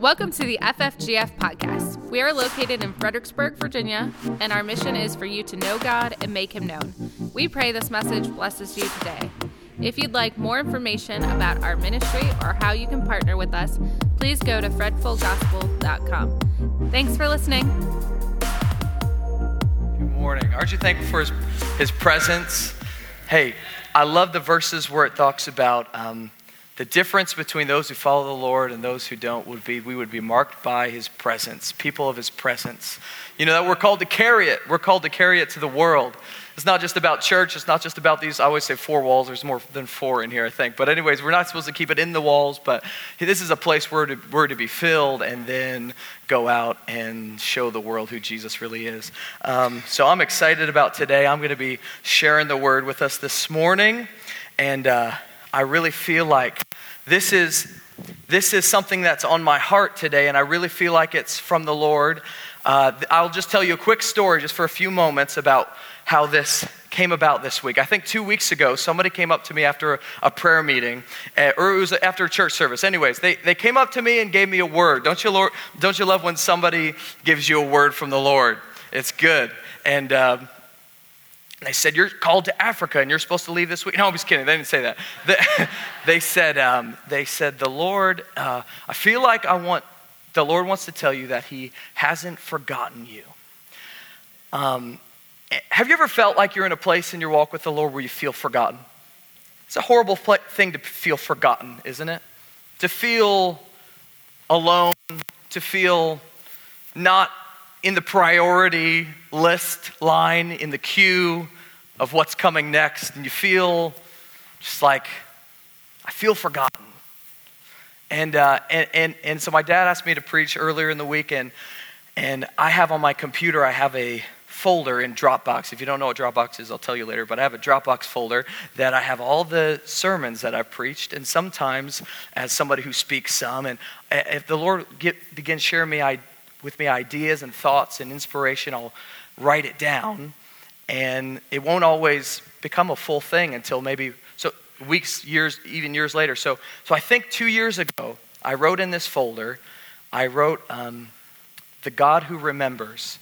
Welcome to the FFGF podcast. We are located in Fredericksburg, Virginia, and our mission is for you to know God and make Him known. We pray this message blesses you today. If you'd like more information about our ministry or how you can partner with us, please go to fredfulgospel.com. Thanks for listening. Good morning. Aren't you thankful for His, his presence? Hey, I love the verses where it talks about um, the difference between those who follow the Lord and those who don't would be we would be marked by His presence, people of His presence. You know that we're called to carry it. We're called to carry it to the world. It's not just about church. It's not just about these. I always say four walls. There's more than four in here, I think. But, anyways, we're not supposed to keep it in the walls, but this is a place where to, where to be filled and then go out and show the world who Jesus really is. Um, so, I'm excited about today. I'm going to be sharing the word with us this morning. And uh, I really feel like this is, this is something that's on my heart today, and I really feel like it's from the Lord. Uh, I'll just tell you a quick story, just for a few moments, about how this came about this week. I think two weeks ago, somebody came up to me after a, a prayer meeting, uh, or it was after a church service. Anyways, they, they came up to me and gave me a word. Don't you, Lord, don't you love when somebody gives you a word from the Lord? It's good. And uh, they said, You're called to Africa and you're supposed to leave this week. No, I'm just kidding. They didn't say that. They, they said, um, they said, The Lord, uh, I feel like I want, the Lord wants to tell you that He hasn't forgotten you. Um, have you ever felt like you're in a place in your walk with the Lord where you feel forgotten? It's a horrible thing to feel forgotten, isn't it? To feel alone, to feel not in the priority list line, in the queue of what's coming next, and you feel just like, I feel forgotten. And, uh, and, and, and so my dad asked me to preach earlier in the week, and, and I have on my computer, I have a folder in Dropbox. If you don't know what Dropbox is, I'll tell you later, but I have a Dropbox folder that I have all the sermons that I've preached, and sometimes as somebody who speaks some, and if the Lord get, begins sharing me, I, with me ideas and thoughts and inspiration, I'll write it down, and it won't always become a full thing until maybe so weeks, years, even years later. So, so I think two years ago, I wrote in this folder, I wrote um, the God who remembers.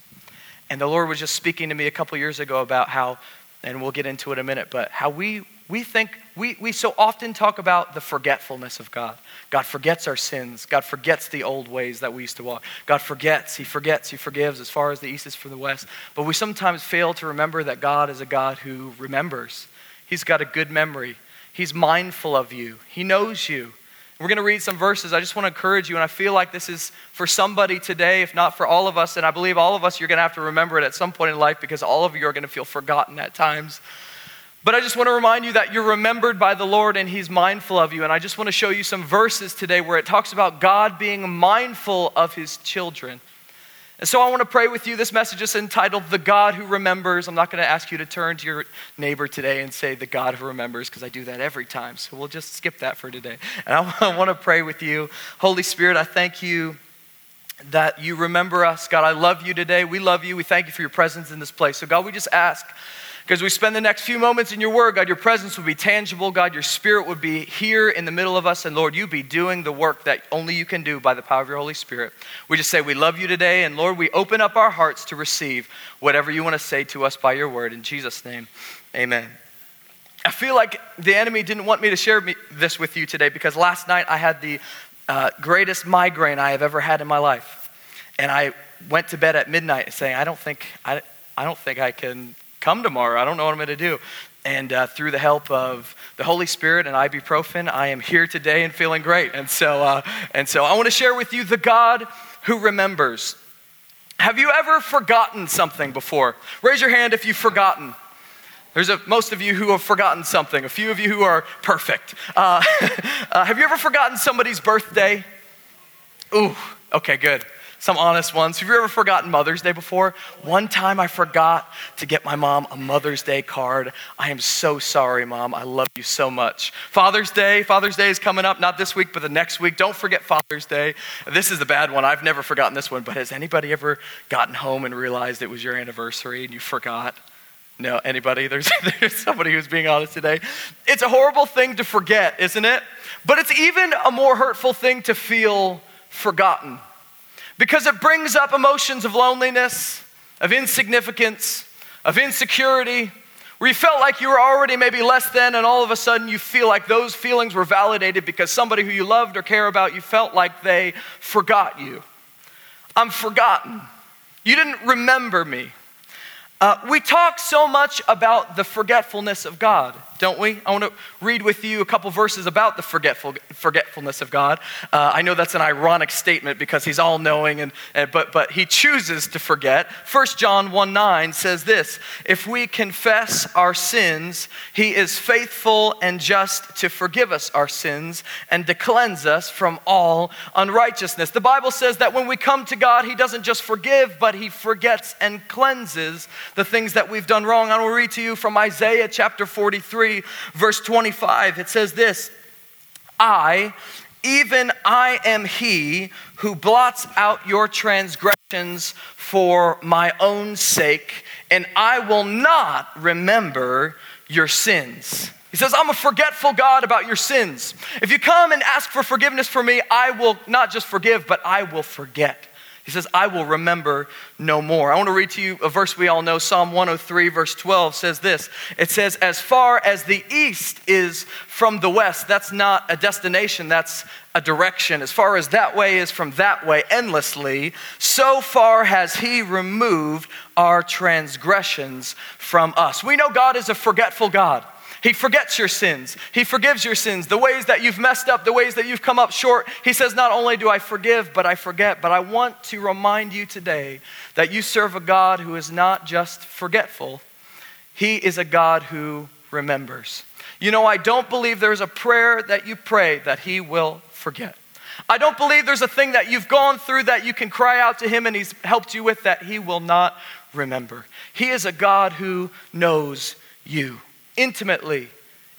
And the Lord was just speaking to me a couple years ago about how, and we'll get into it in a minute, but how we, we think, we, we so often talk about the forgetfulness of God. God forgets our sins. God forgets the old ways that we used to walk. God forgets, He forgets, He forgives as far as the east is from the west. But we sometimes fail to remember that God is a God who remembers. He's got a good memory. He's mindful of you. He knows you. We're going to read some verses. I just want to encourage you, and I feel like this is for somebody today, if not for all of us. And I believe all of us, you're going to have to remember it at some point in life because all of you are going to feel forgotten at times. But I just want to remind you that you're remembered by the Lord and He's mindful of you. And I just want to show you some verses today where it talks about God being mindful of His children. And so I want to pray with you. This message is entitled The God Who Remembers. I'm not going to ask you to turn to your neighbor today and say, The God Who Remembers, because I do that every time. So we'll just skip that for today. And I want to pray with you. Holy Spirit, I thank you that you remember us. God, I love you today. We love you. We thank you for your presence in this place. So, God, we just ask because we spend the next few moments in your word, God, your presence would be tangible. God, your spirit would be here in the middle of us. And Lord, you be doing the work that only you can do by the power of your Holy Spirit. We just say we love you today. And Lord, we open up our hearts to receive whatever you want to say to us by your word. In Jesus' name, amen. I feel like the enemy didn't want me to share me, this with you today because last night I had the uh, greatest migraine I have ever had in my life. And I went to bed at midnight saying, I don't think, I, I don't think I can come tomorrow. I don't know what I'm going to do. And uh, through the help of the Holy Spirit and ibuprofen, I am here today and feeling great. And so, uh, and so I want to share with you the God who remembers. Have you ever forgotten something before? Raise your hand if you've forgotten. There's a, most of you who have forgotten something, a few of you who are perfect. Uh, uh have you ever forgotten somebody's birthday? Ooh, okay, good some honest ones. Have you ever forgotten Mother's Day before? One time I forgot to get my mom a Mother's Day card. I am so sorry, Mom. I love you so much. Father's Day, Father's Day is coming up, not this week, but the next week. Don't forget Father's Day. This is the bad one. I've never forgotten this one, but has anybody ever gotten home and realized it was your anniversary and you forgot? No, anybody? There's, there's somebody who's being honest today. It's a horrible thing to forget, isn't it? But it's even a more hurtful thing to feel forgotten because it brings up emotions of loneliness, of insignificance, of insecurity, where you felt like you were already maybe less than, and all of a sudden you feel like those feelings were validated because somebody who you loved or care about, you felt like they forgot you. I'm forgotten. You didn't remember me. Uh, we talk so much about the forgetfulness of God, don't we? I want to read with you a couple verses about the forgetful, forgetfulness of God. Uh, I know that's an ironic statement because he's all knowing, and, and, but, but he chooses to forget. 1 John 1 9 says this If we confess our sins, he is faithful and just to forgive us our sins and to cleanse us from all unrighteousness. The Bible says that when we come to God, he doesn't just forgive, but he forgets and cleanses the things that we've done wrong. I will read to you from Isaiah chapter 43, verse 25. It says this I, even I am he who blots out your transgressions for my own sake, and I will not remember your sins. He says, I'm a forgetful God about your sins. If you come and ask for forgiveness for me, I will not just forgive, but I will forget. He says, I will remember no more. I want to read to you a verse we all know. Psalm 103, verse 12 says this It says, As far as the east is from the west, that's not a destination, that's a direction. As far as that way is from that way, endlessly, so far has He removed our transgressions from us. We know God is a forgetful God. He forgets your sins. He forgives your sins, the ways that you've messed up, the ways that you've come up short. He says, Not only do I forgive, but I forget. But I want to remind you today that you serve a God who is not just forgetful, He is a God who remembers. You know, I don't believe there's a prayer that you pray that He will forget. I don't believe there's a thing that you've gone through that you can cry out to Him and He's helped you with that He will not remember. He is a God who knows you intimately.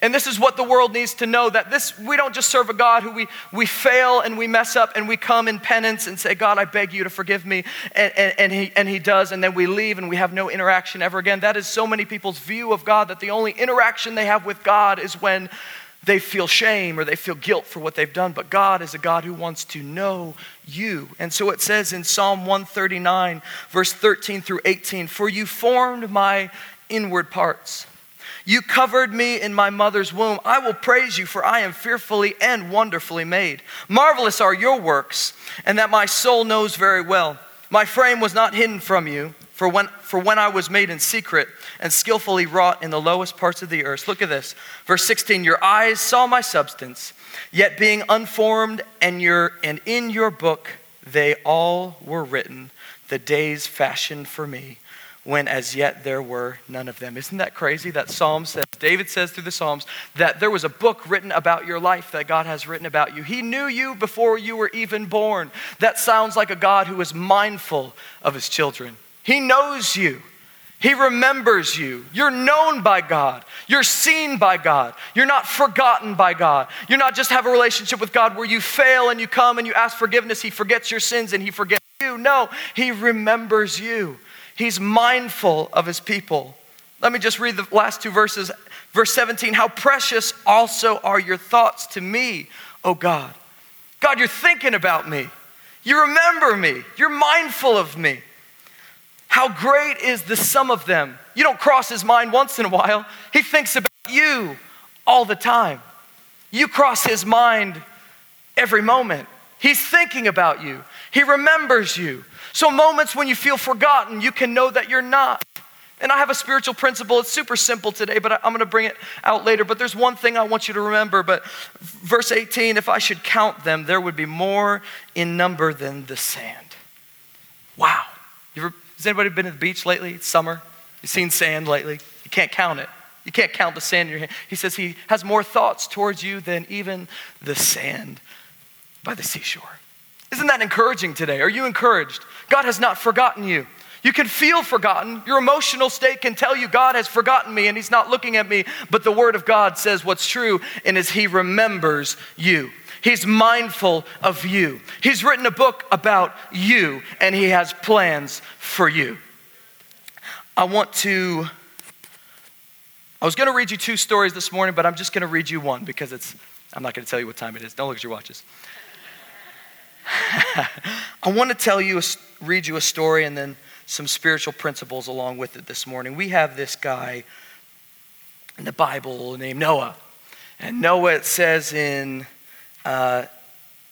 And this is what the world needs to know that this we don't just serve a God who we, we fail and we mess up and we come in penance and say, God, I beg you to forgive me. And, and, and, he, and he does, and then we leave and we have no interaction ever again. That is so many people's view of God that the only interaction they have with God is when they feel shame or they feel guilt for what they've done. But God is a God who wants to know you. And so it says in Psalm 139, verse 13 through 18, For you formed my inward parts. You covered me in my mother's womb. I will praise you, for I am fearfully and wonderfully made. Marvelous are your works, and that my soul knows very well. My frame was not hidden from you, for when, for when I was made in secret and skillfully wrought in the lowest parts of the earth. Look at this. Verse 16 Your eyes saw my substance, yet being unformed, and, your, and in your book they all were written, the days fashioned for me when as yet there were none of them. Isn't that crazy? That Psalm says, David says through the Psalms, that there was a book written about your life that God has written about you. He knew you before you were even born. That sounds like a God who is mindful of his children. He knows you. He remembers you. You're known by God. You're seen by God. You're not forgotten by God. You're not just have a relationship with God where you fail and you come and you ask forgiveness. He forgets your sins and he forgets you. No, he remembers you. He's mindful of his people. Let me just read the last two verses. Verse 17 How precious also are your thoughts to me, O God. God, you're thinking about me. You remember me. You're mindful of me. How great is the sum of them. You don't cross his mind once in a while, he thinks about you all the time. You cross his mind every moment. He's thinking about you, he remembers you. So, moments when you feel forgotten, you can know that you're not. And I have a spiritual principle. It's super simple today, but I'm going to bring it out later. But there's one thing I want you to remember. But verse 18 if I should count them, there would be more in number than the sand. Wow. Ever, has anybody been to the beach lately? It's summer. You've seen sand lately? You can't count it. You can't count the sand in your hand. He says he has more thoughts towards you than even the sand by the seashore. Isn't that encouraging today? Are you encouraged? God has not forgotten you. You can feel forgotten. Your emotional state can tell you God has forgotten me and he's not looking at me. But the word of God says what's true and is he remembers you. He's mindful of you. He's written a book about you and he has plans for you. I want to I was going to read you two stories this morning, but I'm just going to read you one because it's I'm not going to tell you what time it is. Don't look at your watches. I want to tell you, read you a story and then some spiritual principles along with it this morning. We have this guy in the Bible named Noah. And Noah, it says in, uh,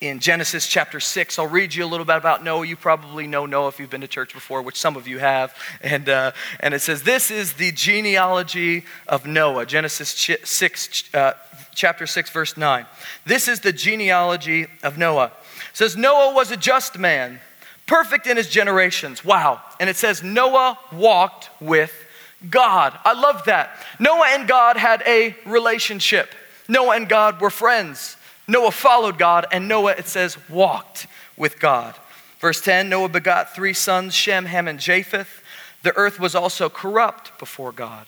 in Genesis chapter 6, I'll read you a little bit about Noah. You probably know Noah if you've been to church before, which some of you have. And, uh, and it says, This is the genealogy of Noah. Genesis 6, uh, chapter 6, verse 9. This is the genealogy of Noah. Says, Noah was a just man, perfect in his generations. Wow. And it says, Noah walked with God. I love that. Noah and God had a relationship. Noah and God were friends. Noah followed God, and Noah, it says, walked with God. Verse 10 Noah begot three sons, Shem, Ham, and Japheth. The earth was also corrupt before God.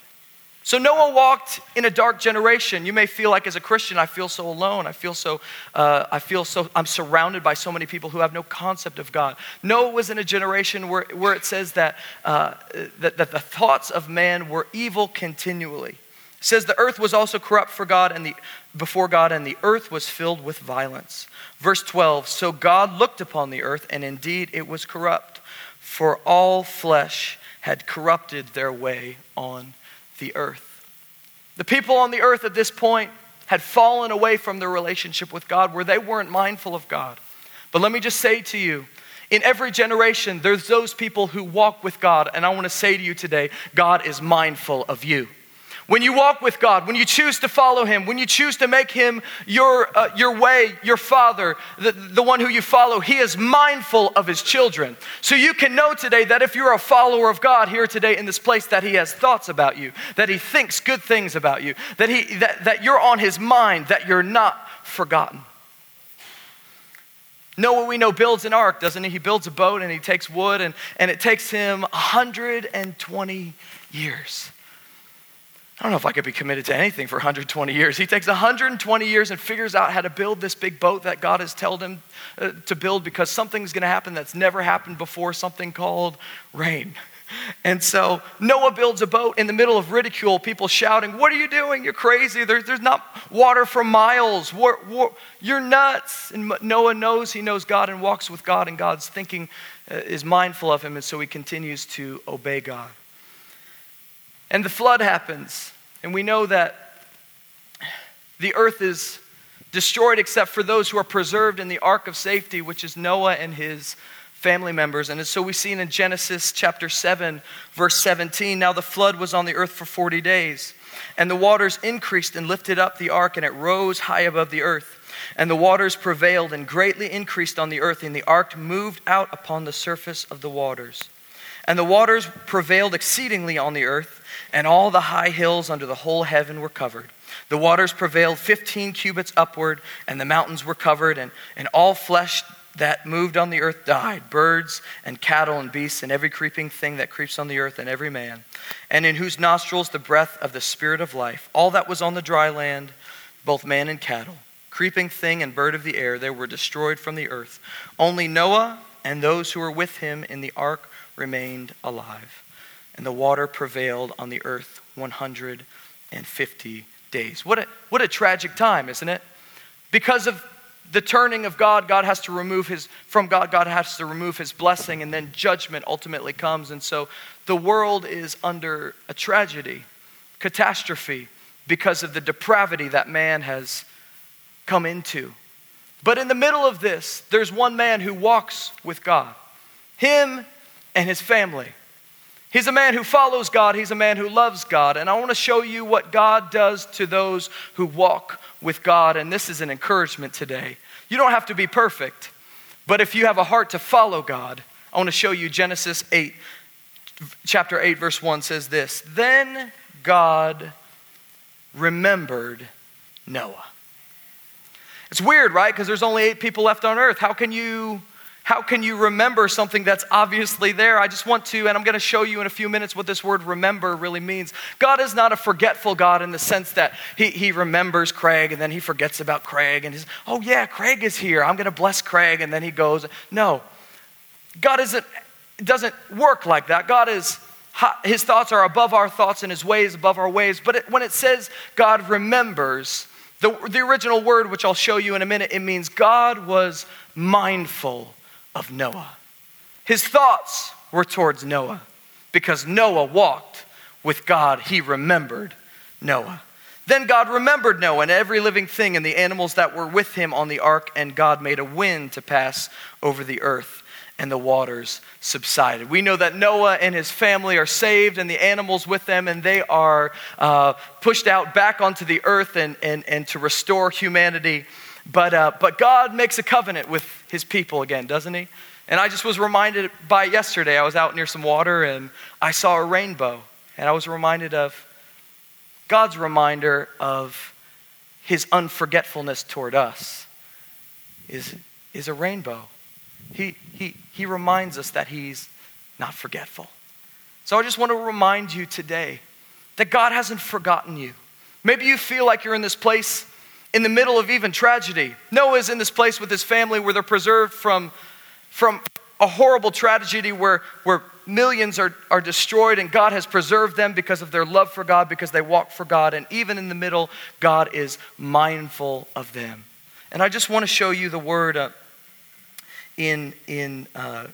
So Noah walked in a dark generation. You may feel like as a Christian, I feel so alone. I feel so, uh, I feel so, I'm surrounded by so many people who have no concept of God. Noah was in a generation where, where it says that, uh, that, that the thoughts of man were evil continually. It says the earth was also corrupt for God and the, before God, and the earth was filled with violence. Verse 12 So God looked upon the earth, and indeed it was corrupt, for all flesh had corrupted their way on the earth. The people on the earth at this point had fallen away from their relationship with God where they weren't mindful of God. But let me just say to you, in every generation, there's those people who walk with God. And I want to say to you today, God is mindful of you. When you walk with God, when you choose to follow Him, when you choose to make Him your, uh, your way, your Father, the, the one who you follow, He is mindful of His children. So you can know today that if you're a follower of God here today in this place, that He has thoughts about you, that He thinks good things about you, that, he, that, that you're on His mind, that you're not forgotten. Noah, we know, builds an ark, doesn't he? He builds a boat and he takes wood, and, and it takes him 120 years. I don't know if I could be committed to anything for 120 years. He takes 120 years and figures out how to build this big boat that God has told him uh, to build because something's going to happen that's never happened before, something called rain. And so Noah builds a boat in the middle of ridicule, people shouting, What are you doing? You're crazy. There's, there's not water for miles. War, war, you're nuts. And Noah knows he knows God and walks with God, and God's thinking uh, is mindful of him, and so he continues to obey God. And the flood happens, and we know that the earth is destroyed except for those who are preserved in the ark of safety, which is Noah and his family members. And so we see in Genesis chapter 7, verse 17 now the flood was on the earth for 40 days, and the waters increased and lifted up the ark, and it rose high above the earth. And the waters prevailed and greatly increased on the earth, and the ark moved out upon the surface of the waters. And the waters prevailed exceedingly on the earth and all the high hills under the whole heaven were covered. The waters prevailed 15 cubits upward, and the mountains were covered, and, and all flesh that moved on the earth died birds and cattle and beasts, and every creeping thing that creeps on the earth, and every man, and in whose nostrils the breath of the Spirit of life. All that was on the dry land, both man and cattle, creeping thing and bird of the air, they were destroyed from the earth. Only Noah and those who were with him in the ark remained alive and the water prevailed on the earth 150 days. What a, what a tragic time, isn't it? Because of the turning of God, God has to remove his, from God, God has to remove his blessing, and then judgment ultimately comes. And so the world is under a tragedy, catastrophe, because of the depravity that man has come into. But in the middle of this, there's one man who walks with God, him and his family. He's a man who follows God. He's a man who loves God. And I want to show you what God does to those who walk with God. And this is an encouragement today. You don't have to be perfect, but if you have a heart to follow God, I want to show you Genesis 8, chapter 8, verse 1 says this Then God remembered Noah. It's weird, right? Because there's only eight people left on earth. How can you how can you remember something that's obviously there? I just want to, and I'm going to show you in a few minutes what this word remember really means. God is not a forgetful God in the sense that he, he remembers Craig and then he forgets about Craig and he's, oh yeah, Craig is here. I'm going to bless Craig. And then he goes. No. God isn't, doesn't work like that. God is, his thoughts are above our thoughts and his ways above our ways. But it, when it says God remembers, the, the original word, which I'll show you in a minute, it means God was mindful of Noah. His thoughts were towards Noah because Noah walked with God. He remembered Noah. Then God remembered Noah and every living thing and the animals that were with him on the ark, and God made a wind to pass over the earth, and the waters subsided. We know that Noah and his family are saved, and the animals with them, and they are uh, pushed out back onto the earth and, and, and to restore humanity. But, uh, but God makes a covenant with his people again, doesn't he? And I just was reminded by yesterday, I was out near some water and I saw a rainbow. And I was reminded of God's reminder of his unforgetfulness toward us is, is a rainbow. He, he, he reminds us that he's not forgetful. So I just want to remind you today that God hasn't forgotten you. Maybe you feel like you're in this place in the middle of even tragedy. Noah is in this place with his family where they're preserved from, from a horrible tragedy where, where millions are, are destroyed, and God has preserved them because of their love for God, because they walk for God. And even in the middle, God is mindful of them. And I just want to show you the word uh, in, in uh,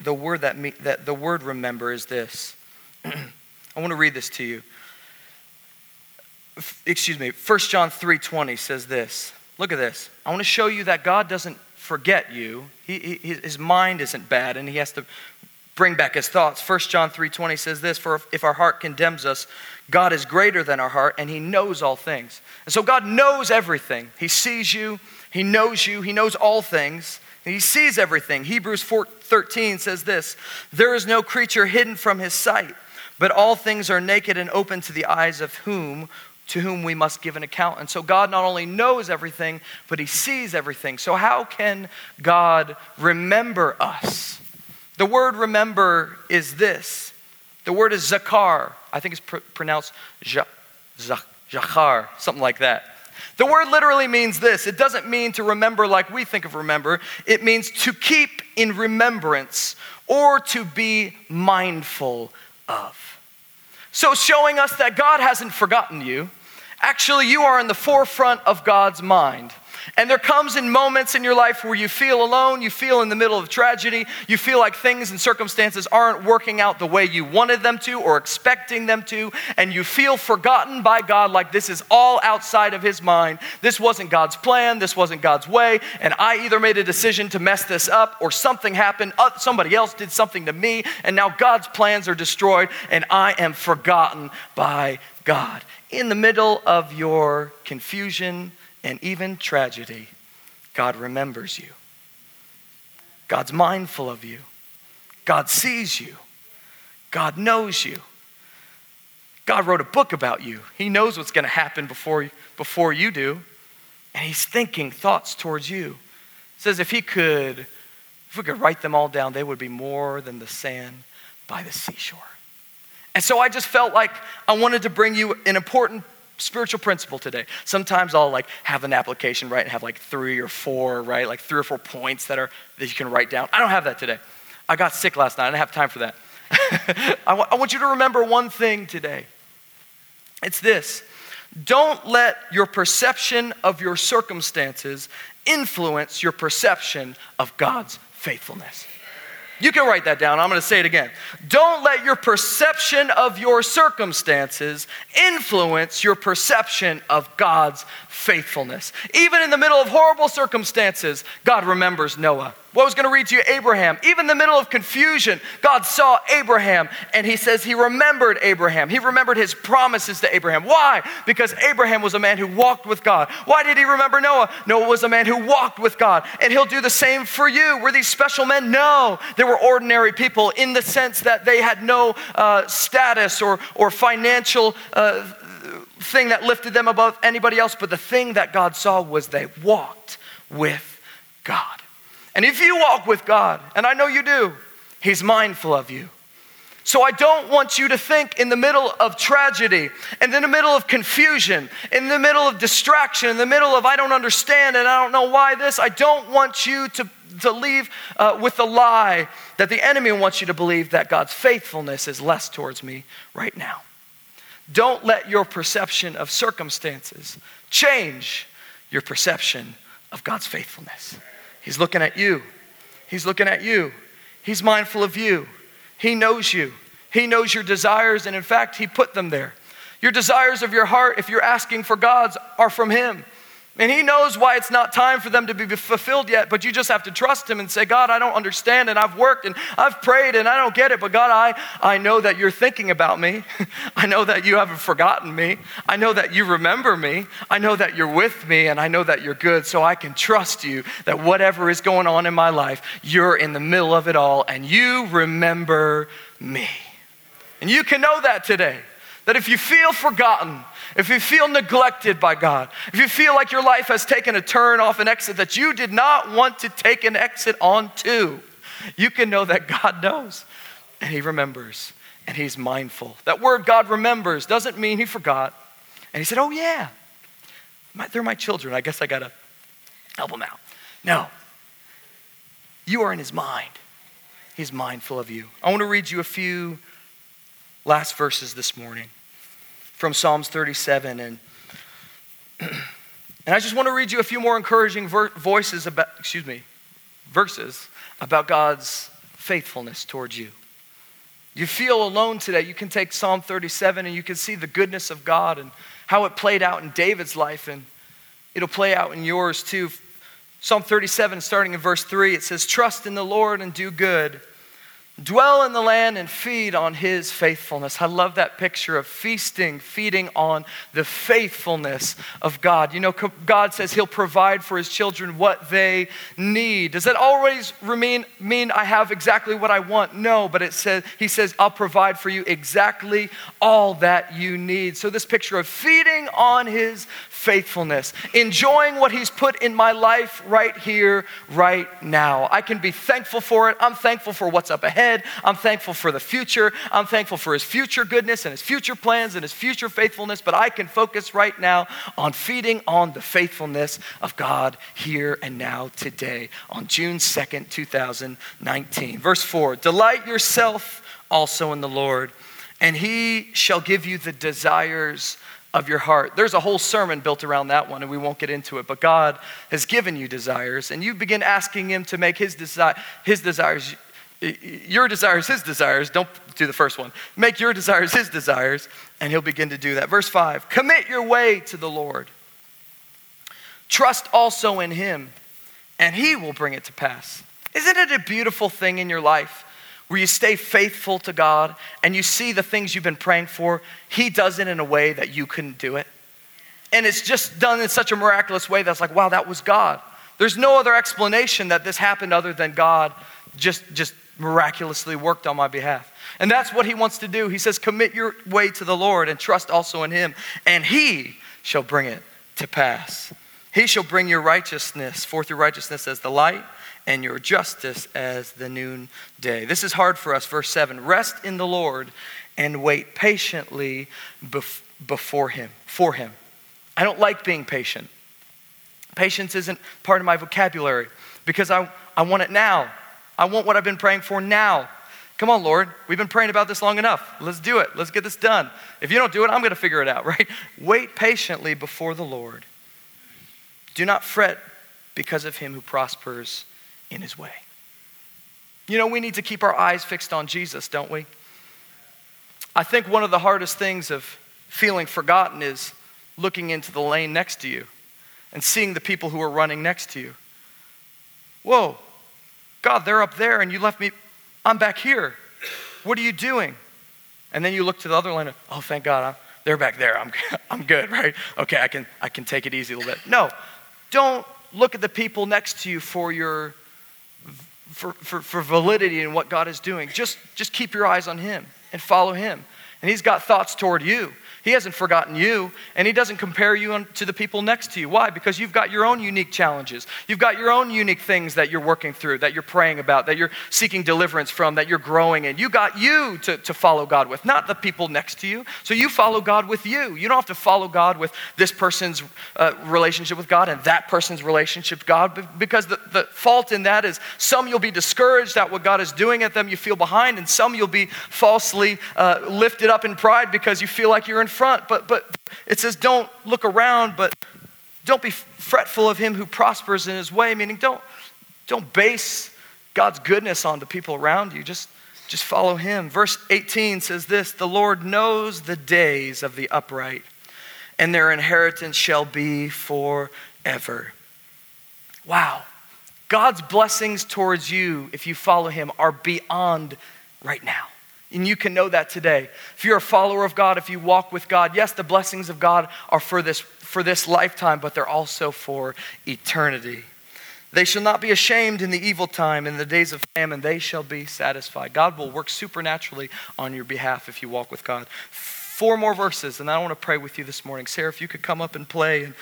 the word that, me, that the word remember is this. I want to read this to you. Excuse me. 1 John 3:20 says this. Look at this. I want to show you that God doesn't forget you. He, he, his mind isn't bad, and he has to bring back his thoughts. 1 John 3:20 says this, "For if our heart condemns us, God is greater than our heart, and he knows all things." And so God knows everything. He sees you, he knows you, he knows all things. He sees everything. Hebrews 4:13 says this, "There is no creature hidden from his sight, but all things are naked and open to the eyes of whom to whom we must give an account. And so God not only knows everything, but He sees everything. So, how can God remember us? The word remember is this the word is zakar. I think it's pr- pronounced zachar, something like that. The word literally means this it doesn't mean to remember like we think of remember, it means to keep in remembrance or to be mindful of. So, showing us that God hasn't forgotten you. Actually, you are in the forefront of God's mind. And there comes in moments in your life where you feel alone, you feel in the middle of tragedy, you feel like things and circumstances aren't working out the way you wanted them to or expecting them to, and you feel forgotten by God like this is all outside of His mind. This wasn't God's plan, this wasn't God's way, and I either made a decision to mess this up or something happened, uh, somebody else did something to me, and now God's plans are destroyed, and I am forgotten by God. In the middle of your confusion, and even tragedy, God remembers you. God's mindful of you. God sees you. God knows you. God wrote a book about you. He knows what's going to happen before, before you do. And He's thinking thoughts towards you. It says if He could, if we could write them all down, they would be more than the sand by the seashore. And so I just felt like I wanted to bring you an important spiritual principle today. Sometimes I'll like have an application, right, and have like three or four, right, like three or four points that are that you can write down. I don't have that today. I got sick last night. I didn't have time for that. I, w- I want you to remember one thing today. It's this. Don't let your perception of your circumstances influence your perception of God's faithfulness. You can write that down. I'm going to say it again. Don't let your perception of your circumstances influence your perception of God's faithfulness. Even in the middle of horrible circumstances, God remembers Noah. What I was going to read to you, Abraham. Even in the middle of confusion, God saw Abraham and he says he remembered Abraham. He remembered his promises to Abraham. Why? Because Abraham was a man who walked with God. Why did he remember Noah? Noah was a man who walked with God. And he'll do the same for you. Were these special men? No. They were ordinary people in the sense that they had no uh, status or, or financial. Uh, thing that lifted them above anybody else, but the thing that God saw was they walked with God. And if you walk with God, and I know you do, He's mindful of you. So I don't want you to think in the middle of tragedy, and in the middle of confusion, in the middle of distraction, in the middle of I don't understand and I don't know why this, I don't want you to, to leave uh, with the lie that the enemy wants you to believe that God's faithfulness is less towards me right now. Don't let your perception of circumstances change your perception of God's faithfulness. He's looking at you. He's looking at you. He's mindful of you. He knows you. He knows your desires, and in fact, He put them there. Your desires of your heart, if you're asking for God's, are from Him. And he knows why it's not time for them to be fulfilled yet, but you just have to trust him and say, God, I don't understand, and I've worked and I've prayed and I don't get it, but God, I, I know that you're thinking about me. I know that you haven't forgotten me. I know that you remember me. I know that you're with me, and I know that you're good, so I can trust you that whatever is going on in my life, you're in the middle of it all, and you remember me. And you can know that today. That if you feel forgotten, if you feel neglected by God, if you feel like your life has taken a turn off an exit that you did not want to take an exit onto, you can know that God knows and He remembers and He's mindful. That word God remembers doesn't mean He forgot. And He said, Oh, yeah, my, they're my children. I guess I got to help them out. No, you are in His mind. He's mindful of you. I want to read you a few last verses this morning from Psalms 37. And, and I just want to read you a few more encouraging ver- voices about, excuse me, verses about God's faithfulness towards you. You feel alone today, you can take Psalm 37 and you can see the goodness of God and how it played out in David's life, and it'll play out in yours too. Psalm 37, starting in verse 3, it says, Trust in the Lord and do good Dwell in the land and feed on his faithfulness. I love that picture of feasting, feeding on the faithfulness of God. You know, God says he'll provide for his children what they need. Does that always mean, mean I have exactly what I want? No, but it says, he says, I'll provide for you exactly all that you need. So, this picture of feeding on his faithfulness, enjoying what he's put in my life right here, right now. I can be thankful for it. I'm thankful for what's up ahead ahead. I'm thankful for the future. I'm thankful for his future goodness and his future plans and his future faithfulness, but I can focus right now on feeding on the faithfulness of God here and now today on June 2nd, 2019. Verse 4 Delight yourself also in the Lord, and he shall give you the desires of your heart. There's a whole sermon built around that one, and we won't get into it. But God has given you desires, and you begin asking Him to make His, desi- his desires your desires, his desires. Don't do the first one. Make your desires his desires, and he'll begin to do that. Verse 5 Commit your way to the Lord. Trust also in him, and he will bring it to pass. Isn't it a beautiful thing in your life where you stay faithful to God and you see the things you've been praying for? He does it in a way that you couldn't do it. And it's just done in such a miraculous way that's like, wow, that was God. There's no other explanation that this happened other than God just, just miraculously worked on my behalf. And that's what he wants to do. He says, Commit your way to the Lord and trust also in him, and he shall bring it to pass. He shall bring your righteousness forth your righteousness as the light and your justice as the noonday. This is hard for us. Verse 7 Rest in the Lord and wait patiently bef- before him, for him. I don't like being patient. Patience isn't part of my vocabulary because I, I want it now. I want what I've been praying for now. Come on, Lord. We've been praying about this long enough. Let's do it. Let's get this done. If you don't do it, I'm going to figure it out, right? Wait patiently before the Lord. Do not fret because of him who prospers in his way. You know, we need to keep our eyes fixed on Jesus, don't we? I think one of the hardest things of feeling forgotten is looking into the lane next to you and seeing the people who are running next to you. Whoa, God, they're up there and you left me, I'm back here. What are you doing? And then you look to the other lane, oh, thank God, I'm, they're back there. I'm, I'm good, right? Okay, I can, I can take it easy a little bit. No, don't look at the people next to you for your for, for, for validity in what God is doing. Just, just keep your eyes on Him and follow Him. And He's got thoughts toward you. He hasn't forgotten you, and He doesn't compare you to the people next to you. Why? Because you've got your own unique challenges. You've got your own unique things that you're working through, that you're praying about, that you're seeking deliverance from, that you're growing in. You got you to, to follow God with, not the people next to you. So you follow God with you. You don't have to follow God with this person's uh, relationship with God and that person's relationship with God, because the, the fault in that is some you'll be discouraged at what God is doing at them, you feel behind, and some you'll be falsely uh, lifted up in pride because you feel like you're in front, but, but it says don't look around, but don't be fretful of him who prospers in his way, meaning don't, Don't base God's goodness on the people around you. Just, just follow Him. Verse 18 says this The Lord knows the days of the upright, and their inheritance shall be forever. Wow. God's blessings towards you, if you follow Him, are beyond right now. And you can know that today. If you're a follower of God, if you walk with God, yes, the blessings of God are for this, for this lifetime, but they're also for eternity. They shall not be ashamed in the evil time, in the days of famine, they shall be satisfied. God will work supernaturally on your behalf if you walk with God. Four more verses, and I want to pray with you this morning. Sarah, if you could come up and play.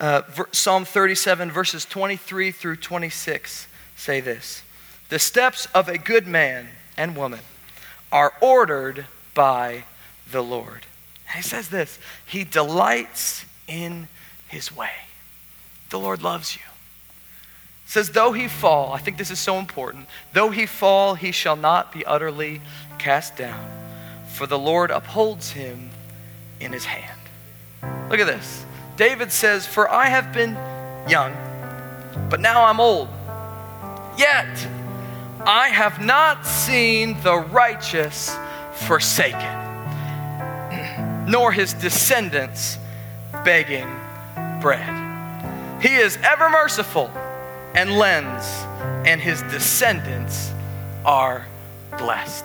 Uh, Psalm 37, verses 23 through 26 say this The steps of a good man and woman are ordered by the Lord. And he says this He delights in his way. The Lord loves you says, Though he fall, I think this is so important, though he fall, he shall not be utterly cast down, for the Lord upholds him in his hand. Look at this. David says, For I have been young, but now I'm old. Yet I have not seen the righteous forsaken, nor his descendants begging bread. He is ever merciful and lends, and his descendants are blessed.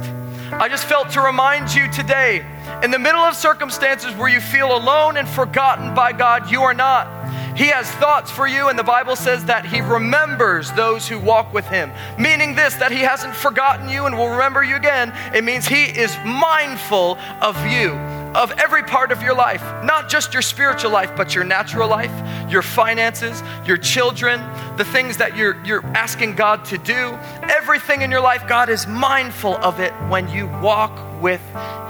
I just felt to remind you today, in the middle of circumstances where you feel alone and forgotten by God, you are not. He has thoughts for you, and the Bible says that He remembers those who walk with Him. Meaning this, that He hasn't forgotten you and will remember you again. It means He is mindful of you of every part of your life, not just your spiritual life, but your natural life, your finances, your children, the things that you're, you're asking God to do. Everything in your life, God is mindful of it when you walk with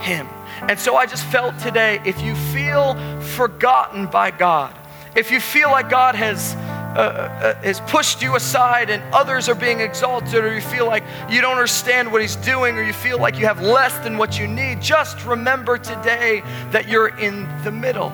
Him. And so I just felt today if you feel forgotten by God, if you feel like God has uh, uh, has pushed you aside and others are being exalted, or you feel like you don't understand what He's doing, or you feel like you have less than what you need, just remember today that you're in the middle.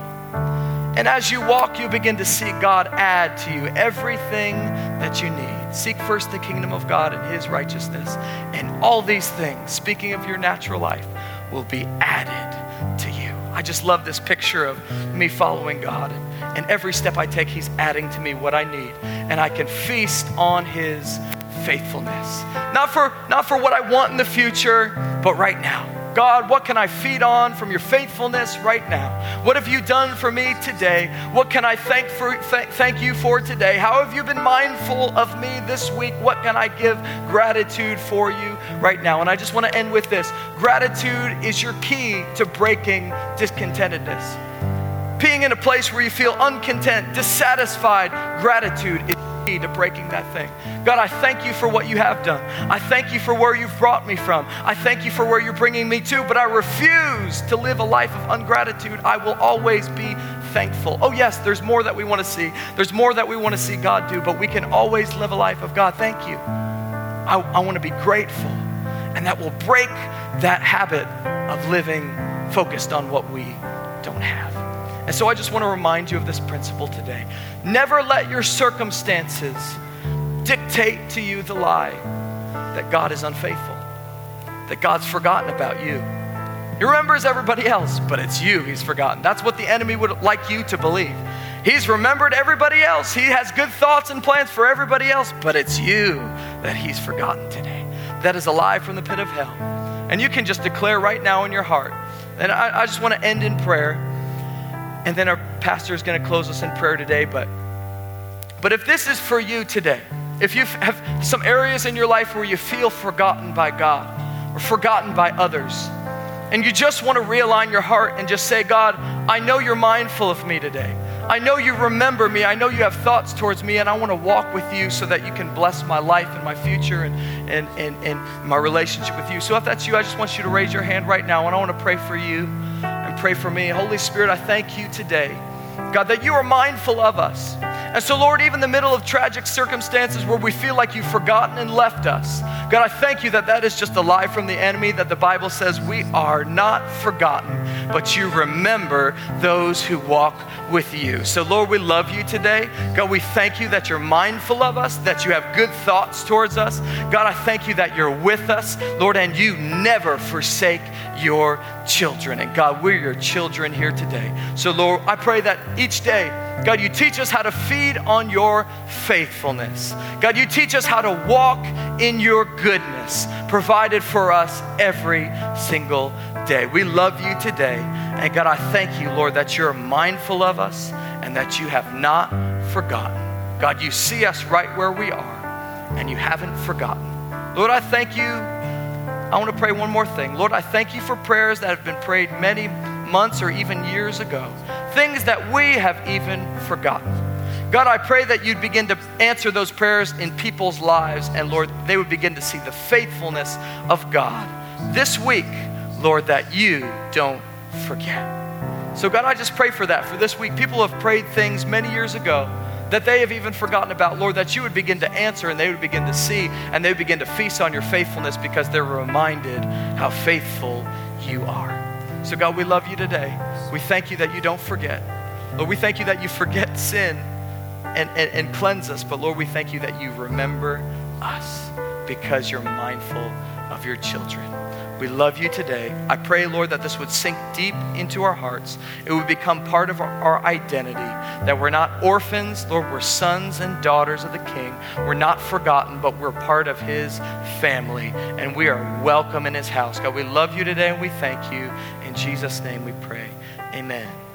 And as you walk, you begin to see God add to you everything that you need. Seek first the kingdom of God and His righteousness, and all these things, speaking of your natural life, will be added to you. I just love this picture of me following God. And every step I take, He's adding to me what I need. And I can feast on His faithfulness. Not for, not for what I want in the future, but right now. God, what can I feed on from your faithfulness right now? What have you done for me today? What can I thank, for, th- thank you for today? How have you been mindful of me this week? What can I give gratitude for you right now? And I just want to end with this gratitude is your key to breaking discontentedness. Being in a place where you feel uncontent, dissatisfied, gratitude is key to breaking that thing. God, I thank you for what you have done. I thank you for where you've brought me from. I thank you for where you're bringing me to, but I refuse to live a life of ungratitude. I will always be thankful. Oh, yes, there's more that we want to see. There's more that we want to see God do, but we can always live a life of God, thank you. I, I want to be grateful. And that will break that habit of living focused on what we don't have. And so I just want to remind you of this principle today. Never let your circumstances dictate to you the lie that God is unfaithful, that God's forgotten about you. He remembers everybody else, but it's you he's forgotten. That's what the enemy would like you to believe. He's remembered everybody else. He has good thoughts and plans for everybody else, but it's you that he's forgotten today. That is a lie from the pit of hell. And you can just declare right now in your heart. And I, I just want to end in prayer. And then our pastor is going to close us in prayer today. But, but if this is for you today, if you have some areas in your life where you feel forgotten by God or forgotten by others, and you just want to realign your heart and just say, God, I know you're mindful of me today. I know you remember me. I know you have thoughts towards me, and I want to walk with you so that you can bless my life and my future and, and, and, and my relationship with you. So if that's you, I just want you to raise your hand right now, and I want to pray for you pray for me. Holy Spirit, I thank you today, God, that you are mindful of us. And so, Lord, even in the middle of tragic circumstances where we feel like you've forgotten and left us, God, I thank you that that is just a lie from the enemy, that the Bible says we are not forgotten, but you remember those who walk with you. So, Lord, we love you today. God, we thank you that you're mindful of us, that you have good thoughts towards us. God, I thank you that you're with us, Lord, and you never forsake your children. And God, we're your children here today. So, Lord, I pray that each day, God, you teach us how to feed on your faithfulness. God, you teach us how to walk in your goodness provided for us every single day. We love you today. And God, I thank you, Lord, that you're mindful of us and that you have not forgotten. God, you see us right where we are and you haven't forgotten. Lord, I thank you. I want to pray one more thing. Lord, I thank you for prayers that have been prayed many months or even years ago, things that we have even forgotten. God, I pray that you'd begin to answer those prayers in people's lives, and Lord, they would begin to see the faithfulness of God. This week, Lord, that you don't forget. So, God, I just pray for that for this week. People have prayed things many years ago that they have even forgotten about, Lord, that you would begin to answer and they would begin to see and they would begin to feast on your faithfulness because they're reminded how faithful you are. So, God, we love you today. We thank you that you don't forget. Lord, we thank you that you forget sin and, and, and cleanse us. But, Lord, we thank you that you remember us because you're mindful of your children. We love you today. I pray, Lord, that this would sink deep into our hearts. It would become part of our, identity, that we're not orphans, Lord, we're sons and daughters of the King. We're not forgotten, but we're part of his family, and we are welcome in his house. God, we love you today and we thank you. In Jesus' name we pray. Amen.